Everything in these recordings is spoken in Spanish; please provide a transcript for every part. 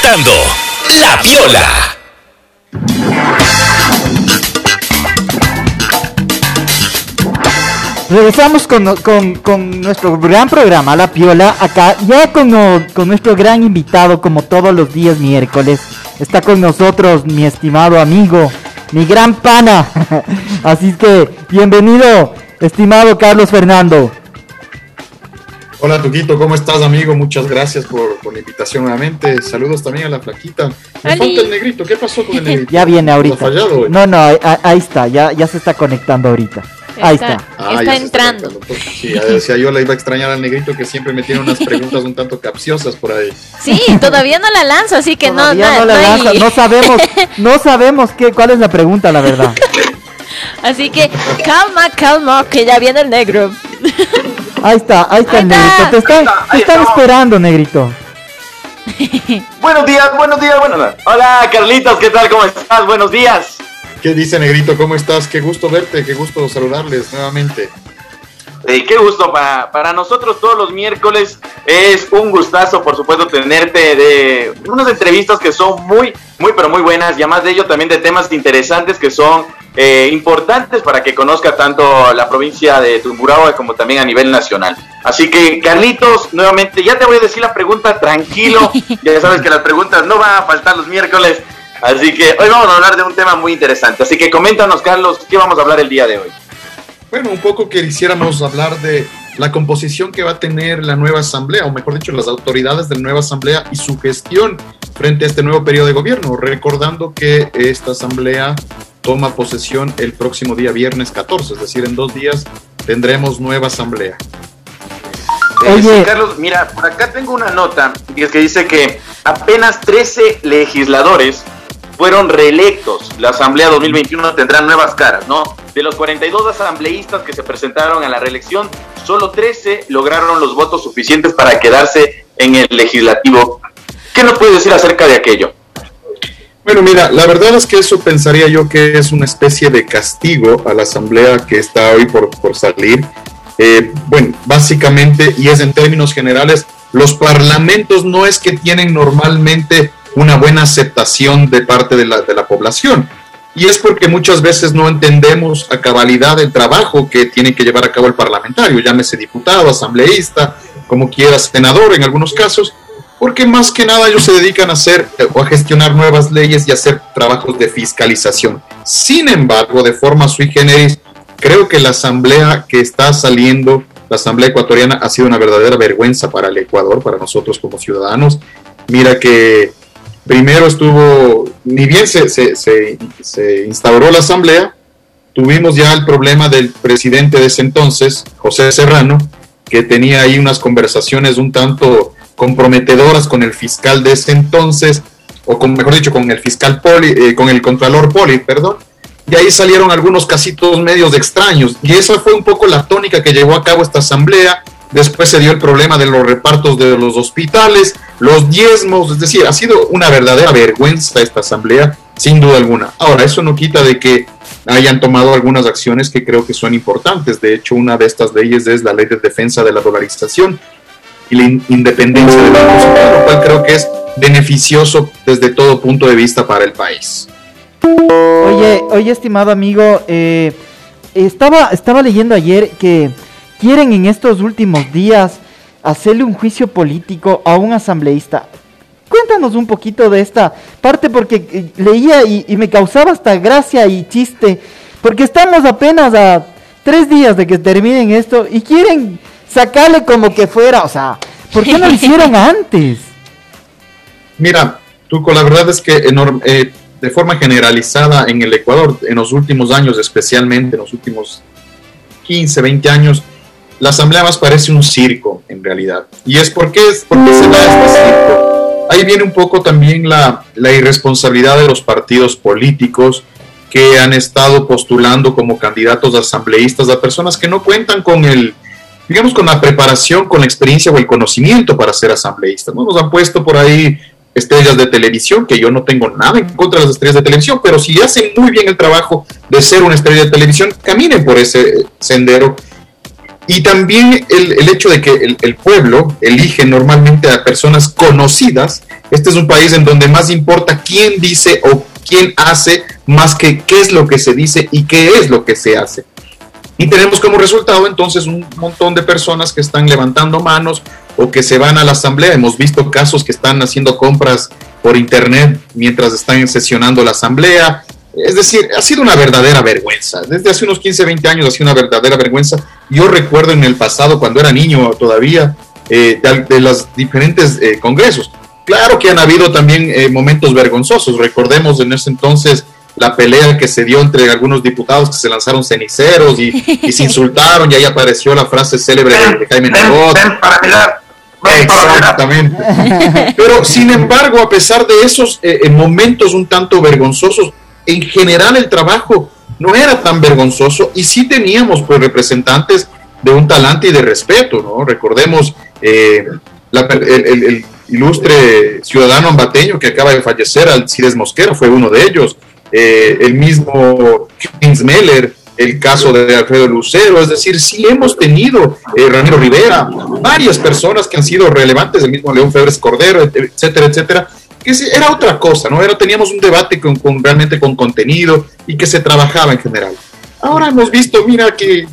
La Viola. Regresamos con, nuestro gran programa, La Piola, acá, ya con, con nuestro gran invitado, como todos los días miércoles. Está con nosotros mi estimado amigo, mi gran pana. Así que, bienvenido, estimado Carlos Fernando. Hola Tuquito, ¿cómo estás amigo? Muchas gracias por, la invitación nuevamente. Saludos también a la flaquita. Me falta el negrito, ¿qué pasó con el negrito? ya viene ahorita. no, no, ahí, está, ya, ya se está conectando ahorita. Ahí está. está ah, entrando. sí, decía yo le iba a extrañar al negrito que siempre me tiene unas preguntas un tanto capciosas por ahí. Sí, todavía no la lanzo, así que no, no, la no sabemos, no sabemos qué, cuál es la pregunta, la verdad. Así que calma, calma, que ya viene el negro. Ahí está, ahí está el negrito. Te, están, esperando, negrito. buenos días, buenos días, buenos días. Hola, Carlitos, ¿qué tal? ¿Cómo estás? Buenos días. ¿Qué dice Negrito? ¿Cómo estás? Qué gusto verte, qué gusto saludarles nuevamente. Eh, qué gusto, para, para nosotros todos los miércoles es un gustazo, por supuesto, tenerte de unas entrevistas que son muy, muy, pero muy buenas y además de ello también de temas interesantes que son eh, importantes para que conozca tanto la provincia de Tumburahua como también a nivel nacional. Así que, Carlitos, nuevamente, ya te voy a decir la pregunta tranquilo, ya sabes que las preguntas no van a faltar los miércoles, Así que hoy vamos a hablar de un tema muy interesante. Así que coméntanos, Carlos, ¿qué vamos a hablar el día de hoy? Bueno, un poco que quisiéramos hablar de la composición que va a tener la nueva asamblea, o mejor dicho, las autoridades de la nueva asamblea y su gestión frente a este nuevo periodo de gobierno, recordando que esta asamblea toma posesión el próximo día viernes 14, es decir, en dos días tendremos nueva asamblea. Oye. Carlos, mira, por acá tengo una nota que dice que apenas 13 legisladores fueron reelectos. La Asamblea 2021 tendrá nuevas caras, ¿no? De los 42 asambleístas que se presentaron a la reelección, solo 13 lograron los votos suficientes para quedarse en el legislativo. ¿Qué nos puede decir acerca de aquello? Bueno, mira, la verdad es que eso pensaría yo que es una especie de castigo a la asamblea que está hoy por, por salir. Eh, bueno, básicamente, y es en términos generales, los parlamentos no es que tienen normalmente una buena aceptación de parte de la, de la población. Y es porque muchas veces no entendemos a cabalidad el trabajo que tiene que llevar a cabo el parlamentario, llámese diputado, asambleísta, como quiera, senador en algunos casos, porque más que nada ellos se dedican a hacer o a gestionar nuevas leyes y hacer trabajos de fiscalización. Sin embargo, de forma sui generis, creo que la asamblea que está saliendo, la asamblea ecuatoriana, ha sido una verdadera vergüenza para el Ecuador, para nosotros como ciudadanos. Mira que primero estuvo, ni bien se, se, instauró la asamblea, tuvimos ya el problema del presidente de ese entonces, José Serrano, que tenía ahí unas conversaciones un tanto comprometedoras con el fiscal de ese entonces, o con, mejor dicho, con el fiscal Poli, eh, con el contralor Poli, perdón, y ahí salieron algunos casitos medios extraños, y esa fue un poco la tónica que llevó a cabo esta asamblea, Después se dio el problema de los repartos de los hospitales, los diezmos, es decir, ha sido una verdadera vergüenza esta asamblea, sin duda alguna. Ahora, eso no quita de que hayan tomado algunas acciones que creo que son importantes. De hecho, una de estas leyes es la ley de defensa de la dolarización y la independencia del Banco Central, lo cual creo que es beneficioso desde todo punto de vista para el país. Oye, oye, estimado amigo, eh, estaba, estaba leyendo ayer que quieren en estos últimos días hacerle un juicio político a un asambleísta. Cuéntanos un poquito de esta parte porque eh, leía y, me causaba hasta gracia y chiste, porque estamos apenas a tres días de que terminen esto y quieren sacarle como que fuera, o sea, ¿por qué no lo hicieron antes? Mira, Tuco, la verdad es que eh, de forma generalizada en el Ecuador, en los últimos años, especialmente en los últimos 15, 20 años, la asamblea más parece un circo en realidad. Y es porque, es porque se da este circo. Ahí viene un poco también la, la irresponsabilidad de los partidos políticos que han estado postulando como candidatos asambleístas a personas que no cuentan con el, digamos, con la preparación, con la experiencia o el conocimiento para ser asambleístas. ¿no? Nos han puesto por ahí estrellas de televisión, que yo no tengo nada en contra de las estrellas de televisión, pero si hacen muy bien el trabajo de ser una estrella de televisión, caminen por ese sendero Y también el, el hecho de que el, el, pueblo elige normalmente a personas conocidas. Este es un país en donde más importa quién dice o quién hace más que qué es lo que se dice y qué es lo que se hace. Y tenemos como resultado entonces un montón de personas que están levantando manos o que se van a la asamblea. Hemos visto casos que están haciendo compras por internet mientras están sesionando la asamblea. Es decir, ha sido una verdadera vergüenza. Desde hace unos 15, 20 años ha sido una verdadera vergüenza. Yo recuerdo en el pasado, cuando era niño todavía, eh, de, de, los diferentes eh, congresos. Claro que han habido también eh, momentos vergonzosos. Recordemos en ese entonces la pelea que se dio entre algunos diputados que se lanzaron ceniceros y, y se insultaron y ahí apareció la frase célebre de, de Jaime Nebot. Exactamente. Pero sin embargo, a pesar de esos eh, momentos un tanto vergonzosos, en general el trabajo no era tan vergonzoso y sí teníamos pues representantes de un talante y de respeto, ¿no? Recordemos eh, la, el, el, el, ilustre ciudadano ambateño que acaba de fallecer, Alcides Mosquera, fue uno de ellos, eh, el mismo James Meller, el caso de Alfredo Lucero, es decir, sí hemos tenido eh, Ramiro Rivera, varias personas que han sido relevantes, el mismo León Febres Cordero, etcétera, etcétera, que era otra cosa, ¿no? Era, teníamos un debate realmente con contenido y que se trabajaba en general. Ahora hemos visto, mira que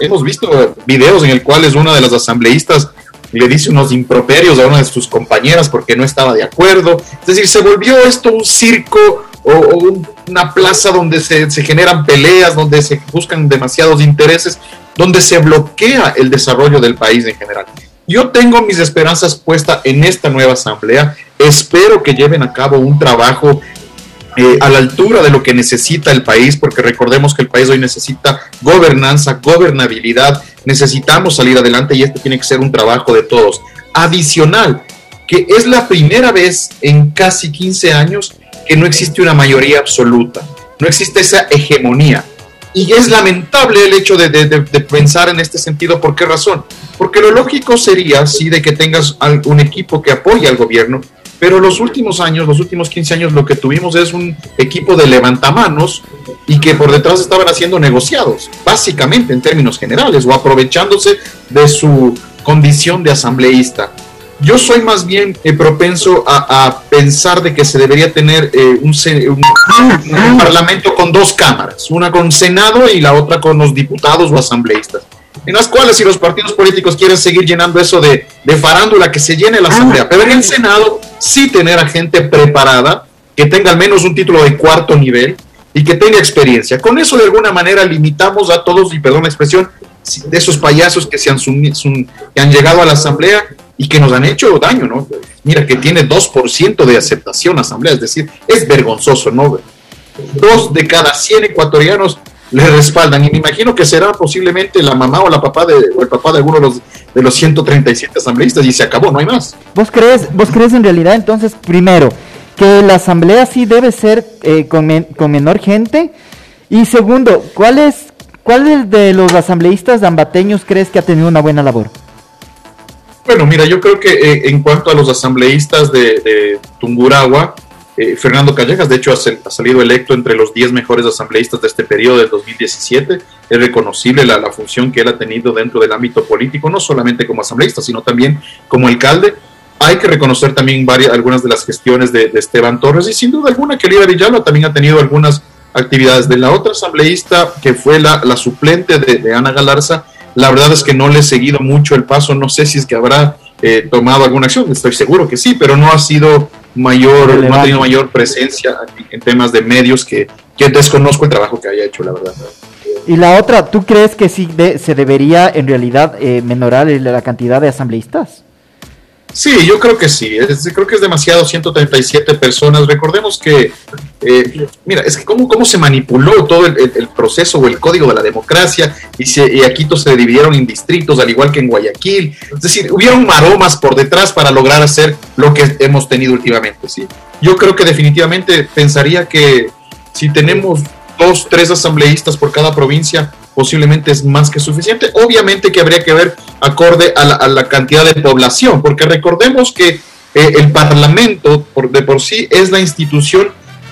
hemos visto videos en el cuales una de las asambleístas le dice unos improperios a una de sus compañeras porque no estaba de acuerdo. Es decir, se volvió esto un circo o, o un, una plaza donde se, se, generan peleas, donde se buscan demasiados intereses, donde se bloquea el desarrollo del país en general. Yo tengo mis esperanzas puestas en esta nueva asamblea. Espero que lleven a cabo un trabajo eh, a la altura de lo que necesita el país, porque recordemos que el país hoy necesita gobernanza, gobernabilidad, necesitamos salir adelante y este tiene que ser un trabajo de todos. Adicional, que es la primera vez en casi 15 años que no existe una mayoría absoluta, no existe esa hegemonía. Y es lamentable el hecho de, pensar en este sentido. ¿Por qué razón? Porque lo lógico sería, sí, de que tengas un equipo que apoye al gobierno, pero los últimos años, los últimos 15 años, lo que tuvimos es un equipo de levantamanos y que por detrás estaban haciendo negociados, básicamente en términos generales, o aprovechándose de su condición de asambleísta. Yo soy más bien eh, propenso a, a, pensar de que se debería tener eh, un, un, un, parlamento con dos cámaras, una con Senado y la otra con los diputados o asambleístas, en las cuales si los partidos políticos quieren seguir llenando eso de, de farándula, que se llene la asamblea, pero en el Senado sí tener a gente preparada, que tenga al menos un título de cuarto nivel y que tenga experiencia. Con eso de alguna manera limitamos a todos, y perdón la expresión, de esos payasos que, se han, que han llegado a la asamblea y que nos han hecho daño, ¿no? Mira que tiene 2% de aceptación asamblea, es decir, es vergonzoso, ¿no? Dos de cada 100 ecuatorianos le respaldan y me imagino que será posiblemente la mamá o la papá de, o el papá de alguno de los, de los 137 asambleístas y se acabó, no hay más. ¿Vos crees, vos crees en realidad entonces, primero, que la asamblea sí debe ser eh, con, men con menor gente? Y segundo, ¿cuál es, ¿cuál de los asambleístas ambateños crees que ha tenido una buena labor? Bueno, mira, yo creo que eh, en cuanto a los asambleístas de, de eh, Fernando Callejas, de hecho, ha, ha, salido electo entre los 10 mejores asambleístas de este periodo del 2017. Es reconocible la, la, función que él ha tenido dentro del ámbito político, no solamente como asambleísta, sino también como alcalde. Hay que reconocer también varias, algunas de las gestiones de, Esteban Torres y sin duda alguna que Lida Villalba también ha tenido algunas actividades. De la otra asambleísta, que fue la, la suplente de, de Ana Galarza, la verdad es que no le he seguido mucho el paso, no sé si es que habrá eh, tomado alguna acción, estoy seguro que sí, pero no ha sido mayor, no ha tenido mayor presencia en temas de medios que, que desconozco el trabajo que haya hecho, la verdad. Y la otra, ¿tú crees que sí de, se debería en realidad eh, menorar la cantidad de asambleístas? Sí, yo creo que sí. Es, creo que es demasiado 137 personas. Recordemos que, eh, mira, es que cómo, cómo se manipuló todo el, el, el, proceso o el código de la democracia y, se, y aquí se dividieron en distritos, al igual que en Guayaquil. Es decir, hubieron maromas por detrás para lograr hacer lo que hemos tenido últimamente. ¿sí? Yo creo que definitivamente pensaría que si tenemos dos, tres asambleístas por cada provincia, posiblemente es más que suficiente. Obviamente que habría que ver acorde a la, cantidad de población, porque recordemos que eh, el Parlamento de por sí es la institución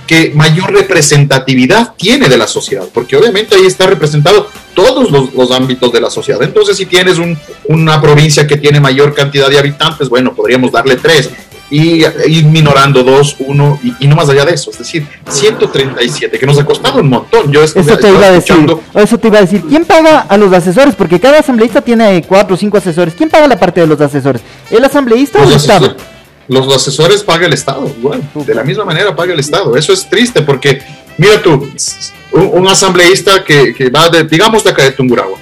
que mayor representatividad tiene de la sociedad, porque obviamente ahí está representado todos los, ámbitos de la sociedad. Entonces, si tienes una provincia que tiene mayor cantidad de habitantes, bueno, podríamos darle tres y ir minorando dos, uno y, no más allá de eso. Es decir, 137, que nos ha costado un montón. Yo eso te iba a decir. Eso te iba a decir. ¿Quién paga a los asesores? Porque cada asambleísta tiene cuatro o cinco asesores. ¿Quién paga la parte de los asesores? ¿El asambleísta o el Estado? Los asesores paga el Estado, igual. De la misma manera paga el Estado. Eso es triste porque, mira tú, un, asambleísta que, va de, digamos, de acá de Tungurahua,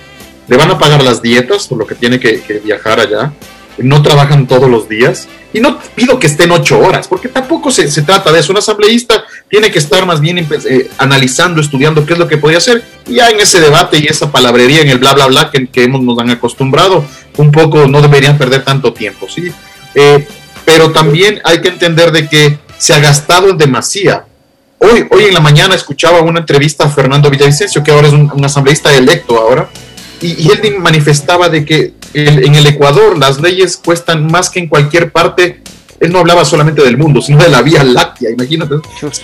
le van a pagar las dietas por lo que tiene que viajar allá no trabajan todos los días. Y no pido que estén ocho horas, porque tampoco se, trata de eso. Un asambleísta tiene que estar más bien eh, analizando, estudiando qué es lo que podía hacer. Y ya en ese debate y esa palabrería, en el bla, bla, bla que, que hemos, nos han acostumbrado, un poco no deberían perder tanto tiempo. ¿sí? Eh, pero también hay que entender de que se ha gastado en demasía. Hoy, hoy en la mañana escuchaba una entrevista a Fernando Villavicencio, que ahora es un, un asambleísta electo ahora, y, él manifestaba de que en el Ecuador las leyes cuestan más que en cualquier parte. Él no hablaba solamente del mundo, sino de la Vía Láctea, imagínate.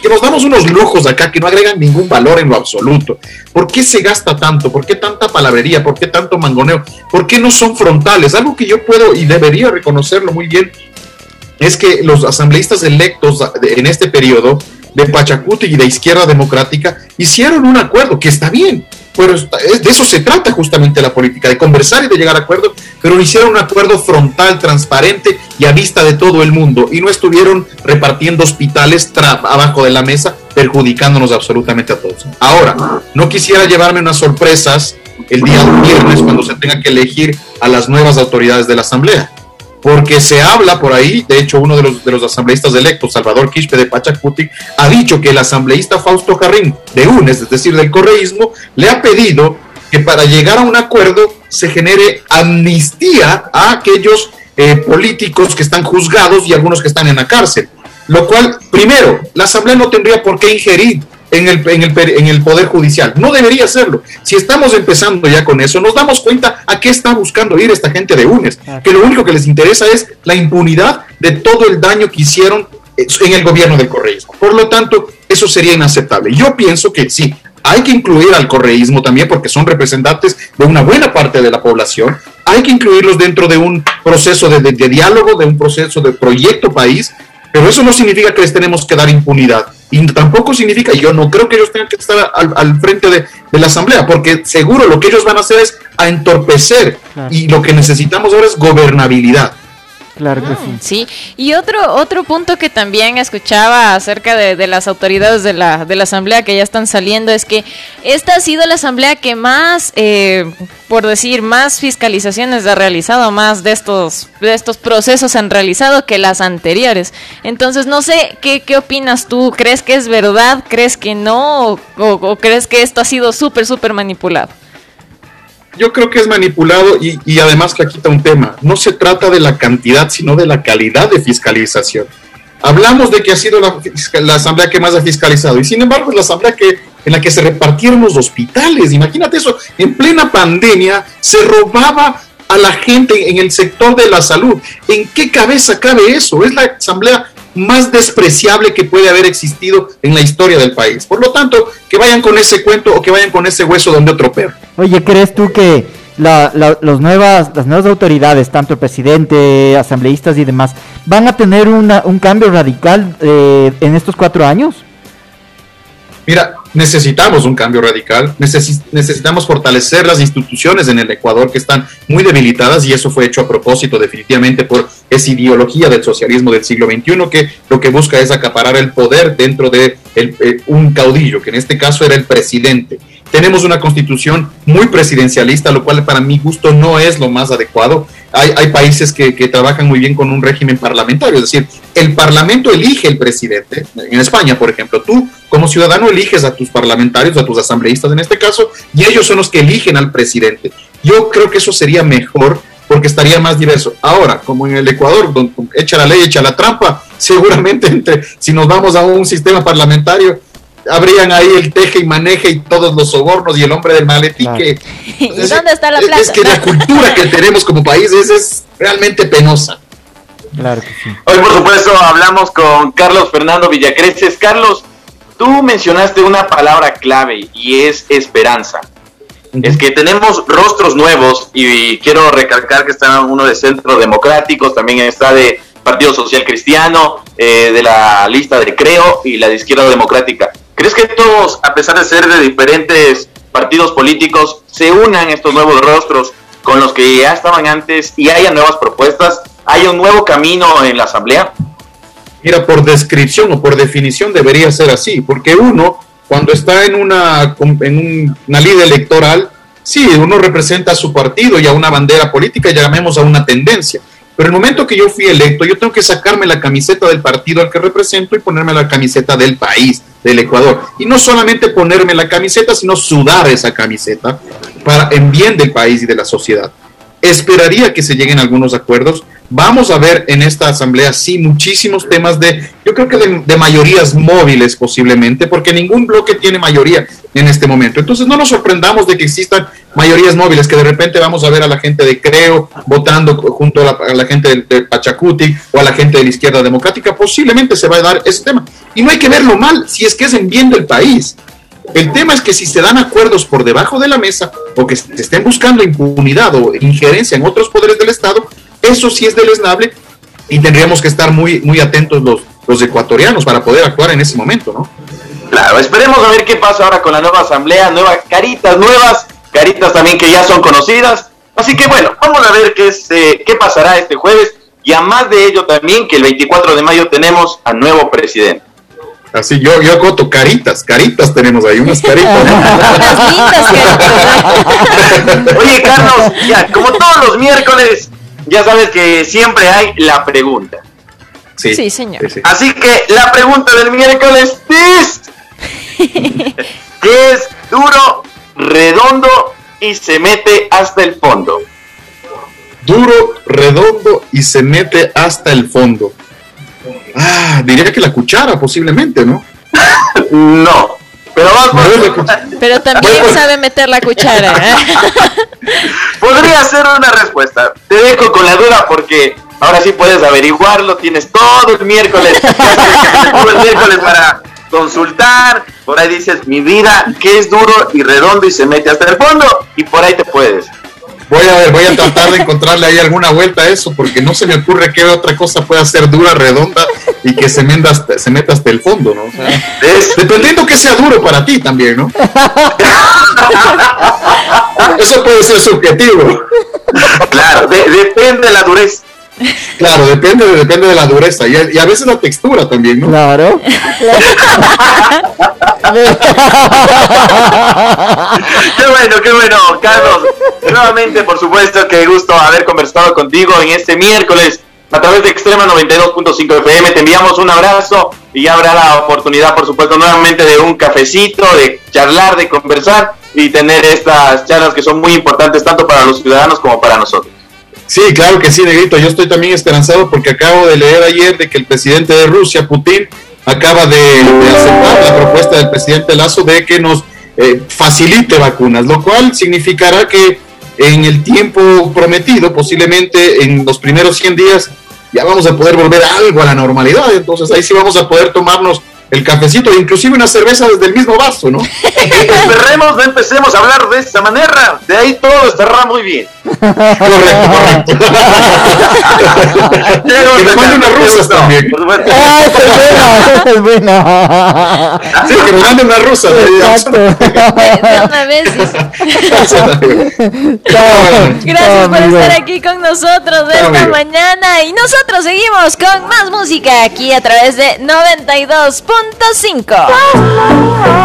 Que nos damos unos lujos acá que no agregan ningún valor en lo absoluto. ¿Por qué se gasta tanto? ¿Por qué tanta palabrería? ¿Por qué tanto mangoneo? ¿Por qué no son frontales? Algo que yo puedo y debería reconocerlo muy bien es que los asambleístas electos en este periodo de Pachacuti y de Izquierda Democrática hicieron un acuerdo que está bien, pero de eso se trata justamente la política, de conversar y de llegar a acuerdos, pero hicieron un acuerdo frontal, transparente y a vista de todo el mundo, y no estuvieron repartiendo hospitales abajo de la mesa, perjudicándonos absolutamente a todos. Ahora, no quisiera llevarme unas sorpresas el día viernes cuando se tenga que elegir a las nuevas autoridades de la Asamblea porque se habla por ahí, de hecho uno de los, de los asambleístas electos, Salvador Quispe de Pachacuti, ha dicho que el asambleísta Fausto Jarrín de UNES, es decir, del correísmo, le ha pedido que para llegar a un acuerdo se genere amnistía a aquellos eh, políticos que están juzgados y algunos que están en la cárcel. Lo cual, primero, la asamblea no tendría por qué ingerir en el, en, el, en el Poder Judicial. No debería serlo. Si estamos empezando ya con eso, nos damos cuenta a qué está buscando ir esta gente de UNES, que lo único que les interesa es la impunidad de todo el daño que hicieron en el gobierno del correísmo. Por lo tanto, eso sería inaceptable. Yo pienso que sí, hay que incluir al correísmo también porque son representantes de una buena parte de la población. Hay que incluirlos dentro de un proceso de, de diálogo, de un proceso de proyecto país, pero eso no significa que les tenemos que dar impunidad. Y tampoco significa, yo no creo que ellos tengan que estar al, frente de, la asamblea, porque seguro lo que ellos van a hacer es a entorpecer. Y lo que necesitamos ahora es gobernabilidad. Claro que sí. Sí, y otro, otro punto que también escuchaba acerca de, las autoridades de la, de la asamblea que ya están saliendo es que esta ha sido la asamblea que más, eh, por decir, más fiscalizaciones ha realizado, más de estos, de estos procesos han realizado que las anteriores. Entonces, no sé, ¿qué, qué opinas tú? ¿Crees que es verdad? ¿Crees que no? ¿O, o crees que esto ha sido súper, súper manipulado? Yo creo que es manipulado y, además que quita un tema. No se trata de la cantidad, sino de la calidad de fiscalización. Hablamos de que ha sido la, asamblea que más ha fiscalizado y sin embargo es la asamblea que, en la que se repartieron los hospitales. Imagínate eso, en plena pandemia se robaba a la gente en el sector de la salud. ¿En qué cabeza cabe eso? Es la asamblea más despreciable que puede haber existido en la historia del país. Por lo tanto, que vayan con ese cuento o que vayan con ese hueso donde otro perro. Oye, ¿crees tú que los nuevas, las nuevas autoridades, tanto el presidente, asambleístas y demás, van a tener un cambio radical eh, en estos cuatro años? Mira, necesitamos un cambio radical, necesitamos fortalecer las instituciones en el Ecuador que están muy debilitadas y eso fue hecho a propósito definitivamente por esa ideología del socialismo del siglo XXI que lo que busca es acaparar el poder dentro de eh, un caudillo, que en este caso era el presidente. Tenemos una constitución muy presidencialista, lo cual para mi gusto no es lo más adecuado. Hay, países que, que, trabajan muy bien con un régimen parlamentario, es decir, el parlamento elige el presidente. En España, por ejemplo, tú como ciudadano eliges a tus parlamentarios, a tus asambleístas en este caso, y ellos son los que eligen al presidente. Yo creo que eso sería mejor porque estaría más diverso. Ahora, como en el Ecuador, donde echa la ley, echa la trampa, seguramente entre, si nos vamos a un sistema parlamentario, habrían ahí el teje y maneje y todos los sobornos y el hombre del maletín que... ¿Y dónde está la plata? Es que la cultura que tenemos como país es, realmente penosa. Claro que sí. Hoy, por supuesto, hablamos con Carlos Fernando Villacreces. Carlos, tú mencionaste una palabra clave y es esperanza. Es que tenemos rostros nuevos y quiero recalcar que está uno de Centro Democráticos, también está de Partido Social Cristiano, eh, de la lista de Creo y la de Izquierda Democrática. ¿Crees que todos, a pesar de ser de diferentes partidos políticos, se unan estos nuevos rostros con los que ya estaban antes y haya nuevas propuestas? ¿Hay un nuevo camino en la Asamblea? Mira, por descripción o por definición debería ser así, porque uno, cuando está en una, en una línea electoral, sí, uno representa a su partido y a una bandera política, llamemos a una tendencia. Pero el momento que yo fui electo, yo tengo que sacarme la camiseta del partido al que represento y ponerme la camiseta del país, del Ecuador. Y no solamente ponerme la camiseta, sino sudar esa camiseta para en bien del país y de la sociedad. Esperaría que se lleguen algunos acuerdos, Vamos a ver en esta asamblea, sí, muchísimos temas de, yo creo que de, mayorías móviles posiblemente, porque ningún bloque tiene mayoría en este momento. Entonces no nos sorprendamos de que existan mayorías móviles, que de repente vamos a ver a la gente de Creo votando junto a la, gente de, Pachacuti o a la gente de la izquierda democrática, posiblemente se va a dar ese tema. Y no hay que verlo mal si es que es en bien del país. El tema es que si se dan acuerdos por debajo de la mesa o que se estén buscando impunidad o injerencia en otros poderes del Estado, eso sí es deleznable y tendríamos que estar muy, muy atentos los, los ecuatorianos para poder actuar en ese momento, ¿no? Claro, esperemos a ver qué pasa ahora con la nueva asamblea, nuevas caritas nuevas, caritas también que ya son conocidas. Así que bueno, vamos a ver qué, es, eh, qué pasará este jueves y a más de ello también que el 24 de mayo tenemos a nuevo presidente. Así yo, yo acoto caritas, caritas tenemos ahí, unas caritas. unas lindas caritas. Oye, Carlos, ya, como todos los miércoles, ya sabes que siempre hay la pregunta. Sí, señor. Así que la pregunta del miércoles es: ¿qué es duro, redondo y se mete hasta el fondo? Duro, redondo y se mete hasta el fondo. Ah, diría que la cuchara, posiblemente, ¿no? no. Pero, pero también sabe meter la cuchara. ¿eh? Podría ser una respuesta. Te dejo con la duda porque ahora sí puedes averiguarlo. Tienes todo el miércoles. todo el miércoles para consultar. Por ahí dices, mi vida, que es duro y redondo y se mete hasta el fondo. Y por ahí te puedes. Voy a ver, voy a tratar de encontrarle ahí alguna vuelta a eso, porque no se me ocurre qué otra cosa pueda ser dura, redonda y que se, meta hasta, se meta hasta el fondo, ¿no? dependiendo que sea duro para ti también, ¿no? Eso puede ser subjetivo. Claro, depende de la dureza. Claro, depende, depende de la dureza y a, veces la textura también, ¿no? Claro. qué bueno, qué bueno, Carlos. Nuevamente, por supuesto, qué gusto haber conversado contigo en este miércoles a través de Extrema 92.5 FM. Te enviamos un abrazo y ya habrá la oportunidad, por supuesto, nuevamente de un cafecito, de charlar, de conversar y tener estas charlas que son muy importantes tanto para los ciudadanos como para nosotros. Sí, claro que sí, Negrito. Yo estoy también esperanzado porque acabo de leer ayer de que el presidente de Rusia, Putin, acaba de, aceptar la propuesta del presidente Lazo de que nos eh, facilite vacunas, lo cual significará que en el tiempo prometido, posiblemente en los primeros 100 días, ya vamos a poder volver algo a la normalidad. Entonces ahí sí vamos a poder tomarnos el cafecito, inclusive una cerveza desde el mismo vaso, ¿no? Esperemos, no empecemos a hablar de esta manera, de ahí todo estará muy bien. Correcto, correcto. que nos mande unas rusas también. Ah, esa es buena, Sí, que nos mande unas rusas. una vez. Gracias por estar aquí con nosotros esta mañana y nosotros seguimos con más música aquí a través de 92. 5.